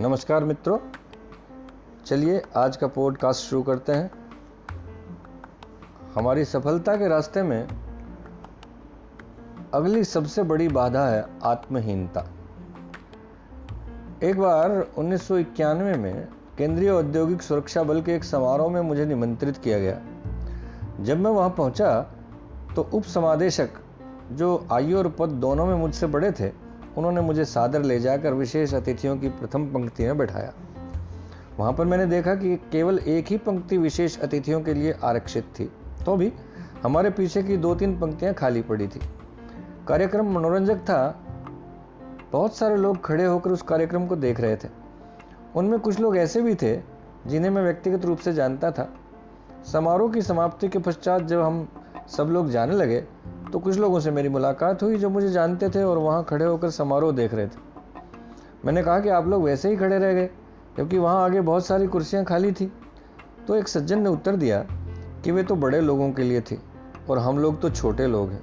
नमस्कार मित्रों। चलिए आज का पॉडकास्ट शुरू करते हैं। हमारी सफलता के रास्ते में अगली सबसे बड़ी बाधा है आत्महीनता। एक बार उन्नीस सौ इक्यानवे में केंद्रीय औद्योगिक सुरक्षा बल के एक समारोह में मुझे निमंत्रित किया गया। जब मैं वहाँ पहुँचा तो उप समादेशक जो आयु और पद दोनों में मुझसे बड़े थे उन्होंने मुझे सादर ले जाकर विशेष अतिथियों की प्रथम पंक्ति में बैठाया। वहाँ पर मैंने देखा कि केवल एक ही पंक्ति विशेष अतिथियों के लिए आरक्षित थी तो भी हमारे पीछे की दो तीन पंक्तियाँ खाली पड़ी थी। कार्यक्रम मनोरंजक था। बहुत सारे लोग खड़े होकर उस कार्यक्रम को देख रहे थे। उनमें कुछ लोग ऐसे भी थे, जिन्हें मैं व्यक्तिगत रूप से जानता था। समारोह की समाप्ति के पश्चात जब हम सब लोग जाने लगे तो कुछ लोगों से मेरी मुलाकात हुई जो मुझे जानते थे और वहाँ खड़े होकर समारोह देख रहे थे। मैंने कहा कि आप लोग वैसे ही खड़े रह गए क्योंकि वहाँ आगे बहुत सारी कुर्सियाँ खाली थी। तो एक सज्जन ने उत्तर दिया कि वे तो बड़े लोगों के लिए थी और हम लोग तो छोटे लोग हैं।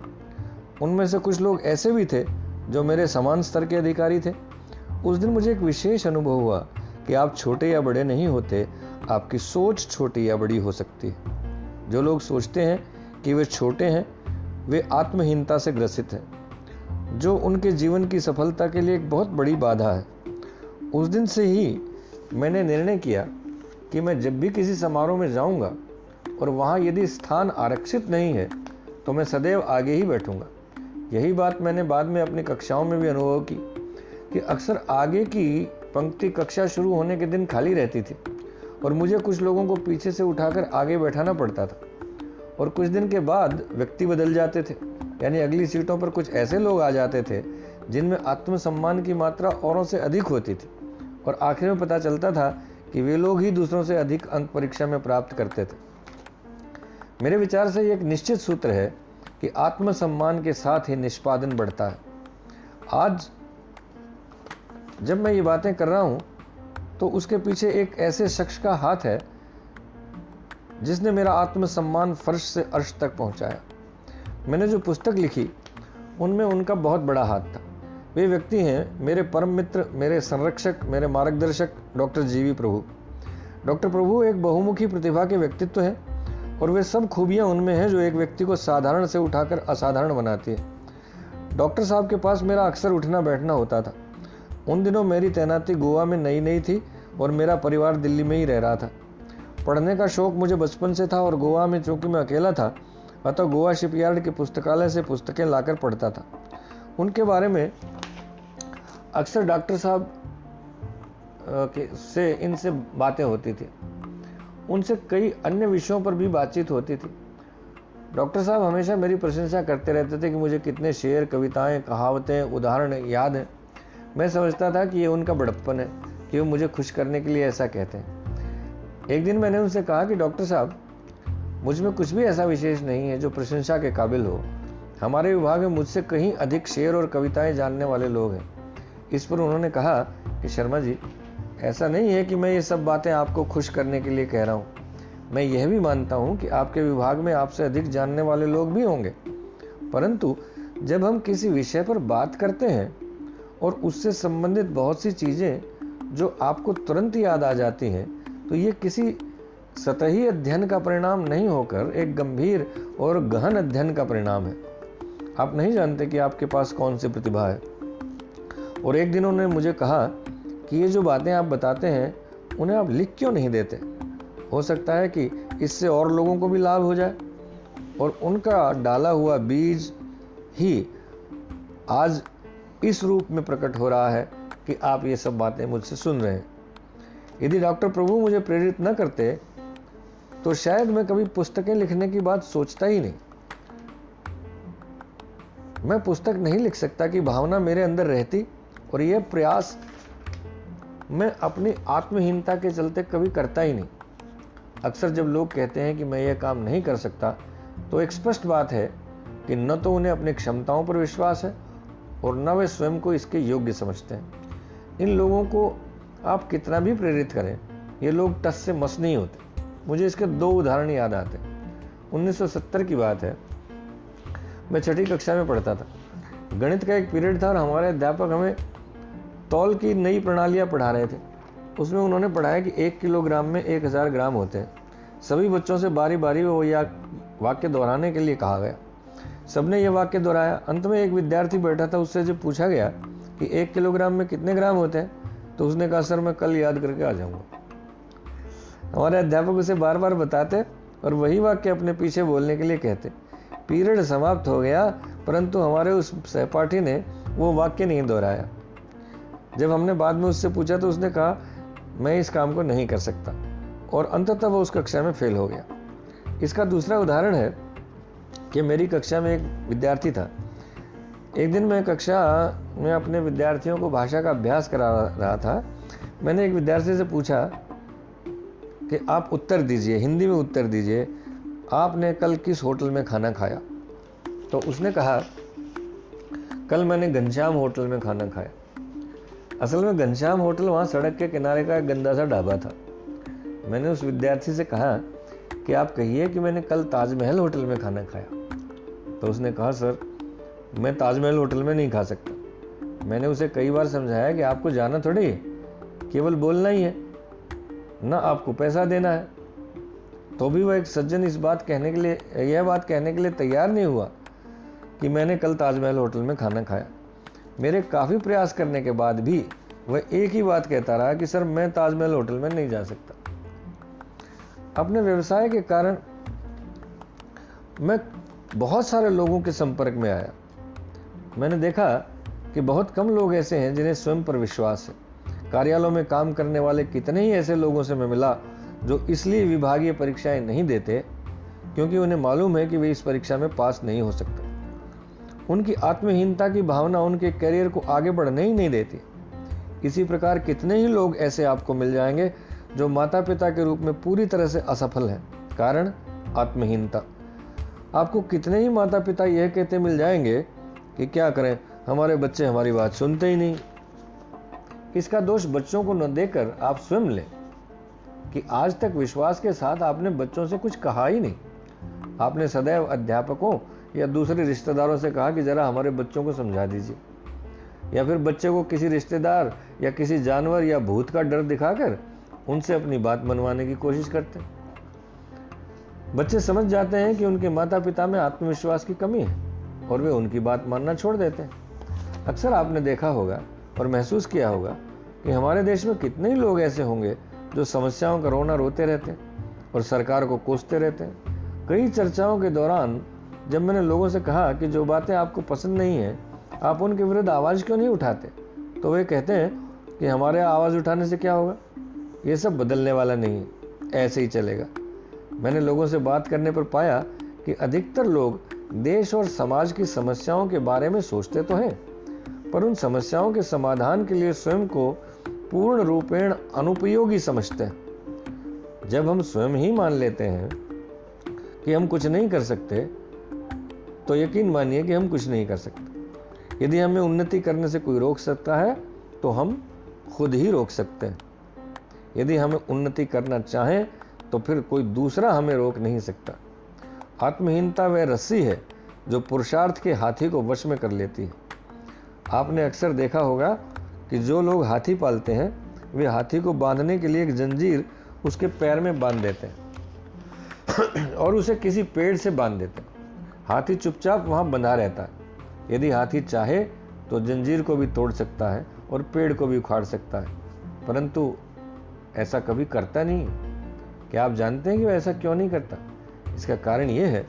उनमें से कुछ लोग ऐसे भी थे जो मेरे समान स्तर के अधिकारी थे। उस दिन मुझे एक विशेष अनुभव हुआ कि आप छोटे या बड़े नहीं होते, आपकी सोच छोटी या बड़ी हो सकती है। जो लोग सोचते हैं कि वे छोटे हैं वे आत्महीनता से ग्रसित हैं, जो उनके जीवन की सफलता के लिए एक बहुत बड़ी बाधा है। उस दिन से ही मैंने निर्णय किया कि मैं जब भी किसी समारोह में जाऊँगा और वहाँ यदि स्थान आरक्षित नहीं है तो मैं सदैव आगे ही बैठूँगा। यही बात मैंने बाद में अपनी कक्षाओं में भी अनुभव की कि अक्सर आगे की पंक्ति कक्षा शुरू होने के दिन खाली रहती थी और मुझे कुछ लोगों को पीछे से उठाकर आगे बैठाना पड़ता था। और कुछ दिन के बाद व्यक्ति बदल जाते थे। यानी अगली सीटों पर कुछ ऐसे लोग आ जाते थे, जिनमें आत्मसम्मान की मात्रा औरों से अधिक होती थी। और आखिर में पता चलता था कि वे लोग ही दूसरों से अधिक अंक परीक्षा में प्राप्त करते थे। मेरे विचार से एक निश्चित सूत्र है कि आत्मसम्मान के साथ ही निष्पादन बढ़ता है। आज जब मैं ये बातें कर रहा हूँ तो उसके पीछे एक ऐसे शख्स का हाथ है जिसने मेरा आत्मसम्मान फर्श से अर्श तक पहुँचाया। मैंने जो पुस्तक लिखी, उनमें उनका बहुत बड़ा हाथ था। वे व्यक्ति हैं मेरे परम मित्र, मेरे संरक्षक, मेरे मार्गदर्शक, डॉक्टर जीवी प्रभु। डॉक्टर प्रभु एक बहुमुखी प्रतिभा के व्यक्तित्व हैं और वे सब खूबियाँ उनमें हैं जो एक व्यक्ति को साधारण से उठाकर असाधारण बनाती है। डॉक्टर साहब के पास मेरा अक्सर उठना बैठना होता था। उन दिनों मेरी तैनाती गोवा में नई नई थी और मेरा परिवार दिल्ली में ही रह रहा था। पढ़ने का शौक मुझे बचपन से था और गोवा में, चूँकि मैं अकेला था, अतः गोवा शिपयार्ड के पुस्तकालय से पुस्तकें लाकर पढ़ता था। उनके बारे में अक्सर डॉक्टर साहब से, इनसे बातें होती थी। उनसे कई अन्य विषयों पर भी बातचीत होती थी। डॉक्टर साहब हमेशा मेरी प्रशंसा करते रहते थे कि मुझे कितने शेर, कविताएँ, कहावतें, उदाहरण याद हैं। मैं समझता था कि ये उनका बड़प्पन है, कि वो मुझे खुश करने के लिए ऐसा कहते हैं। एक दिन मैंने उनसे कहा कि, डॉक्टर साहब, मुझमें कुछ भी ऐसा विशेष नहीं है जो प्रशंसा के काबिल हो। हमारे विभाग में मुझसे कहीं अधिक शेर और कविताएँ जानने वाले लोग हैं। इस पर उन्होंने कहा कि, शर्मा जी, ऐसा नहीं है कि मैं ये सब बातें आपको खुश करने के लिए कह रहा हूँ। मैं यह भी मानता हूँ कि आपके विभाग में आपसे अधिक जानने वाले लोग भी होंगे। परंतु जब हम किसी विषय पर बात करते हैं और उससे संबंधित बहुत सी चीज़ें जो आपको तुरंत याद आ जाती हैं तो ये किसी सतही अध्ययन का परिणाम नहीं होकर एक गंभीर और गहन अध्ययन का परिणाम है। आप नहीं जानते कि आपके पास कौन सी प्रतिभा है। और एक दिन उन्होंने मुझे कहा कि ये जो बातें आप बताते हैं, उन्हें आप लिख क्यों नहीं देते? हो सकता है कि इससे और लोगों को भी लाभ हो जाए। और उनका डाला हुआ बीज ही आज इस रूप में प्रकट हो रहा है कि आप ये सब बातें मुझसे सुन रहे हैं। यदि डॉक्टर प्रभु मुझे प्रेरित न करते तो शायद मैं कभी पुस्तकें लिखने की बात सोचता ही नहीं। मैं पुस्तक नहीं लिख सकता कि भावना मेरे अंदर रहती, और यह प्रयास मैं अपनी आत्महीनता के चलते कभी करता ही नहीं। अक्सर जब लोग कहते हैं कि मैं यह काम नहीं कर सकता तो एक स्पष्ट बात है कि न तो उन्हें अपनी क्षमताओं पर विश्वास है, और न वे स्वयं को इसके योग्य समझते हैं। इन लोगों को आप कितना भी प्रेरित करें, ये लोग टस से मस नहीं होते। मुझे इसके दो उदाहरण याद आते 1970 की बात है। मैं छठी कक्षा में पढ़ता था। गणित का एक पीरियड था और हमारे अध्यापक हमें तौल की नई प्रणालियाँ पढ़ा रहे थे। उसमें उन्होंने पढ़ाया कि एक किलोग्राम में एक हज़ार ग्राम होते हैं। सभी बच्चों से बारी बारी वो या वाक्य दोहराने के लिए कहा गया। सबने ये वाक्य दोहराया। अंत में एक विद्यार्थी बैठा था, उससे जब पूछा गया कि एक किलोग्राम में कितने ग्राम होते हैं? तो उसने कहा, सर, मैं कल याद करके आ जाऊँगा। हमारे अध्यापक उसे बार बार बताते और वही वाक्य अपने पीछे बोलने के लिए कहते। पीरियड समाप्त हो गया, परंतु हमारे उस सहपाठी ने वो वाक्य नहीं दोहराया। जब हमने बाद में उससे पूछा तो उसने कहा, मैं इस काम को नहीं कर सकता। और अंततः वो उस कक्षा में फेल हो गया। इसका दूसरा उदाहरण है कि मेरी कक्षा में एक विद्यार्थी था। एक दिन मैं कक्षा में अपने विद्यार्थियों को भाषा का अभ्यास करा रहा था। मैंने एक विद्यार्थी से पूछा कि आप उत्तर दीजिए, हिंदी में उत्तर दीजिए, आपने कल किस होटल में खाना खाया? तो उसने कहा, कल मैंने घनश्याम होटल में खाना खाया। असल में घनश्याम होटल वहाँ सड़क के किनारे का एक गंदा सा ढाबा था। मैंने उस विद्यार्थी से कहा कि आप कहिए कि मैंने कल ताजमहल होटल में खाना खाया। तो उसने कहा, सर मैं ताजमहल होटल में नहीं खा सकता। मैंने उसे कई बार समझाया कि आपको जाना थोड़ी है, केवल बोलना ही है, ना आपको पैसा देना है। तो भी वह एक सज्जन इस बात कहने के लिए, यह बात कहने के लिए तैयार नहीं हुआ कि मैंने कल ताजमहल होटल में खाना खाया। मेरे काफ़ी प्रयास करने के बाद भी वह एक ही बात कहता रहा कि, सर, मैं ताजमहल होटल में नहीं जा सकता। अपने व्यवसाय के कारण मैं बहुत सारे लोगों के संपर्क में आया। मैंने देखा कि बहुत कम लोग ऐसे हैं जिन्हें स्वयं पर विश्वास है। कार्यालयों में काम करने वाले कितने ही ऐसे लोगों से मैं मिला जो इसलिए विभागीय परीक्षाएँ नहीं देते क्योंकि उन्हें मालूम है कि वे इस परीक्षा में पास नहीं हो सकते। उनकी आत्महीनता की भावना उनके करियर को आगे बढ़ने ही नहीं देती। इसी प्रकार कितने ही लोग ऐसे आपको मिल जाएँगे जो माता पिता के रूप में पूरी तरह से असफल हैं। कारण आत्महीनता। आपको कितने ही माता पिता यह कहते मिल जाएँगे कि क्या करें? हमारे बच्चे हमारी बात सुनते ही नहीं। इसका दोष बच्चों को न देकर आप स्वयं लें? कि आज तक विश्वास के साथ आपने बच्चों से कुछ कहा ही नहीं। आपने सदैव अध्यापकों या दूसरे रिश्तेदारों से कहा कि ज़रा हमारे बच्चों को समझा दीजिए। या फिर बच्चे को किसी रिश्तेदार या किसी जानवर या भूत का डर दिखाकर उनसे अपनी बात मनवाने की कोशिश करते बच्चे समझ जाते हैं कि उनके माता पिता में आत्मविश्वास की कमी है। और वे उनकी बात मानना छोड़ देते हैं। अक्सर आपने देखा होगा और महसूस किया होगा कि हमारे देश में कितने ही लोग ऐसे होंगे जो समस्याओं का रोना रोते रहते हैं और सरकार को कोसते रहते हैं। कई चर्चाओं के दौरान जब मैंने लोगों से कहा कि जो बातें आपको पसंद नहीं है, आप उनके विरुद्ध आवाज़ क्यों नहीं उठाते? तो वे कहते हैं कि हमारे आवाज़ उठाने से क्या होगा? ये सब बदलने वाला नहीं है, ऐसे ही चलेगा। मैंने लोगों से बात करने पर पाया कि अधिकतर लोग देश और समाज की समस्याओं के बारे में सोचते तो हैं, पर उन समस्याओं के समाधान के लिए स्वयं को पूर्ण रूपेण अनुपयोगी समझते हैं। जब हम स्वयं ही मान लेते हैं कि हम कुछ नहीं कर सकते तो यकीन मानिए कि हम कुछ नहीं कर सकते। यदि हमें उन्नति करने से कोई रोक सकता है तो हम खुद ही रोक सकते हैं। यदि हमें उन्नति करना चाहें तो फिर कोई दूसरा हमें रोक नहीं सकता। आत्महीनता वह रस्सी है जो पुरुषार्थ के हाथी को वश में कर लेती है। आपने अक्सर देखा होगा कि जो लोग हाथी पालते हैं, वे हाथी को बांधने के लिए एक जंजीर उसके पैर में बाँध देते हैं और उसे किसी पेड़ से बाँध देते हैं। हाथी चुपचाप वहाँ बंधा रहता है। यदि हाथी चाहे तो जंजीर को भी तोड़ सकता है और पेड़ को भी उखाड़ सकता है। परंतु ऐसा कभी करता नहीं क्या आप जानते हैं कि वह ऐसा क्यों नहीं करता? इसका कारण यह है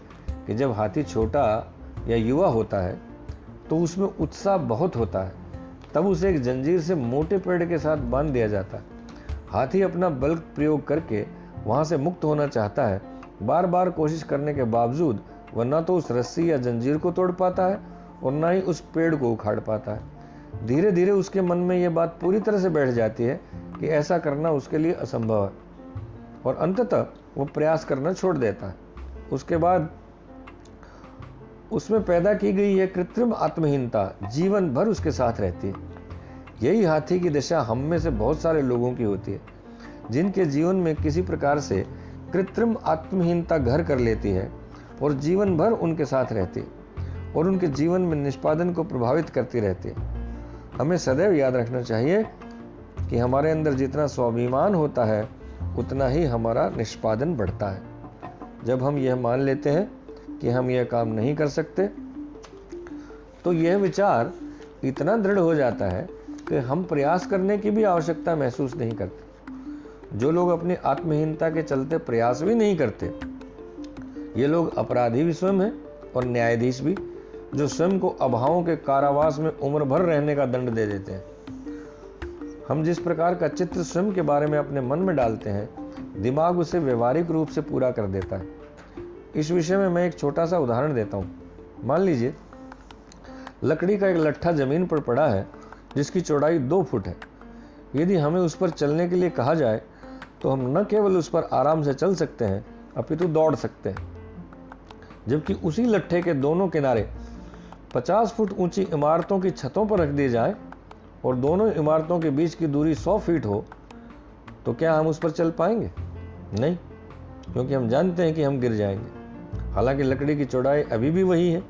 कि जब हाथी छोटा या युवा होता है तो उसमें उत्साह बहुत होता है। तब उसे एक जंजीर से मोटे पेड़ के साथ बाँध दिया जाता है। हाथी अपना बल प्रयोग करके वहाँ से मुक्त होना चाहता है। बार बार कोशिश करने के बावजूद, वह न तो उस रस्सी या जंजीर को तोड़ पाता है और न ही उस पेड़ को उखाड़ पाता है। धीरे धीरे उसके मन में यह बात पूरी तरह से बैठ जाती है कि ऐसा करना उसके लिए असंभव है और अंततः वो प्रयास करना छोड़ देता है। उसके बाद उसमें पैदा की गई यह कृत्रिम आत्महीनता, जीवन भर उसके साथ रहती है। यही हाथी की दशा हम में से बहुत सारे लोगों की होती है, जिनके जीवन में किसी प्रकार से कृत्रिम आत्महीनता घर कर लेती है और जीवन भर उनके साथ रहती है और उनके जीवन में निष्पादन को प्रभावित करती रहती है। हमें सदैव याद रखना चाहिए कि हमारे अंदर जितना स्वाभिमान होता है, उतना ही हमारा निष्पादन बढ़ता है। जब हम यह मान लेते हैं कि हम यह काम नहीं कर सकते तो यह विचार इतना दृढ़ हो जाता है कि हम प्रयास करने की भी आवश्यकता महसूस नहीं करते। जो लोग अपनी आत्महीनता के चलते प्रयास भी नहीं करते, ये लोग अपराधी भी स्वयं हैं और न्यायाधीश भी, जो स्वयं को अभावों के कारावास में उम्र भर रहने का दंड दे देते हैं। हम जिस प्रकार का चित्र स्वयं के बारे में अपने मन में डालते हैं दिमाग उसे व्यवहारिक रूप से पूरा कर देता है। इस विषय में मैं एक छोटा सा उदाहरण देता हूँ। मान लीजिए, लकड़ी का एक लट्ठा ज़मीन पर पड़ा है, जिसकी चौड़ाई दो फुट है। यदि हमें उस पर चलने के लिए कहा जाए तो हम न केवल उस पर आराम से चल सकते हैं, अपितु दौड़ सकते हैं। जबकि उसी लट्ठे के दोनों किनारे 50 फुट ऊँची इमारतों की छतों पर रख दिए जाए और दोनों इमारतों के बीच की दूरी 100 फीट हो तो क्या हम उस पर चल पाएँगे? नहीं, क्योंकि हम जानते हैं कि हम गिर जाएँगे। हालाँकि लकड़ी की चौड़ाई अभी भी वही है,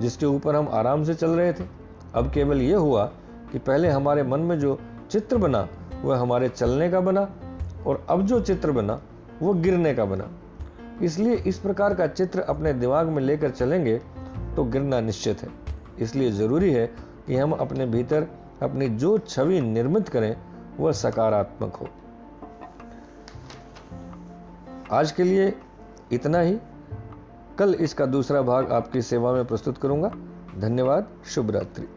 जिसके ऊपर हम आराम से चल रहे थे। अब केवल यह हुआ कि पहले हमारे मन में जो चित्र बना, वह हमारे चलने का बना, और अब जो चित्र बना, वो गिरने का बना। इसलिए इस प्रकार का चित्र अपने दिमाग में लेकर चलेंगे तो गिरना निश्चित है। इसलिए ज़रूरी है कि हम अपने भीतर अपनी जो छवि निर्मित करें, वह सकारात्मक हो। आज के लिए इतना ही। कल इसका दूसरा भाग आपकी सेवा में प्रस्तुत करूँगा। धन्यवाद, शुभ रात्रि।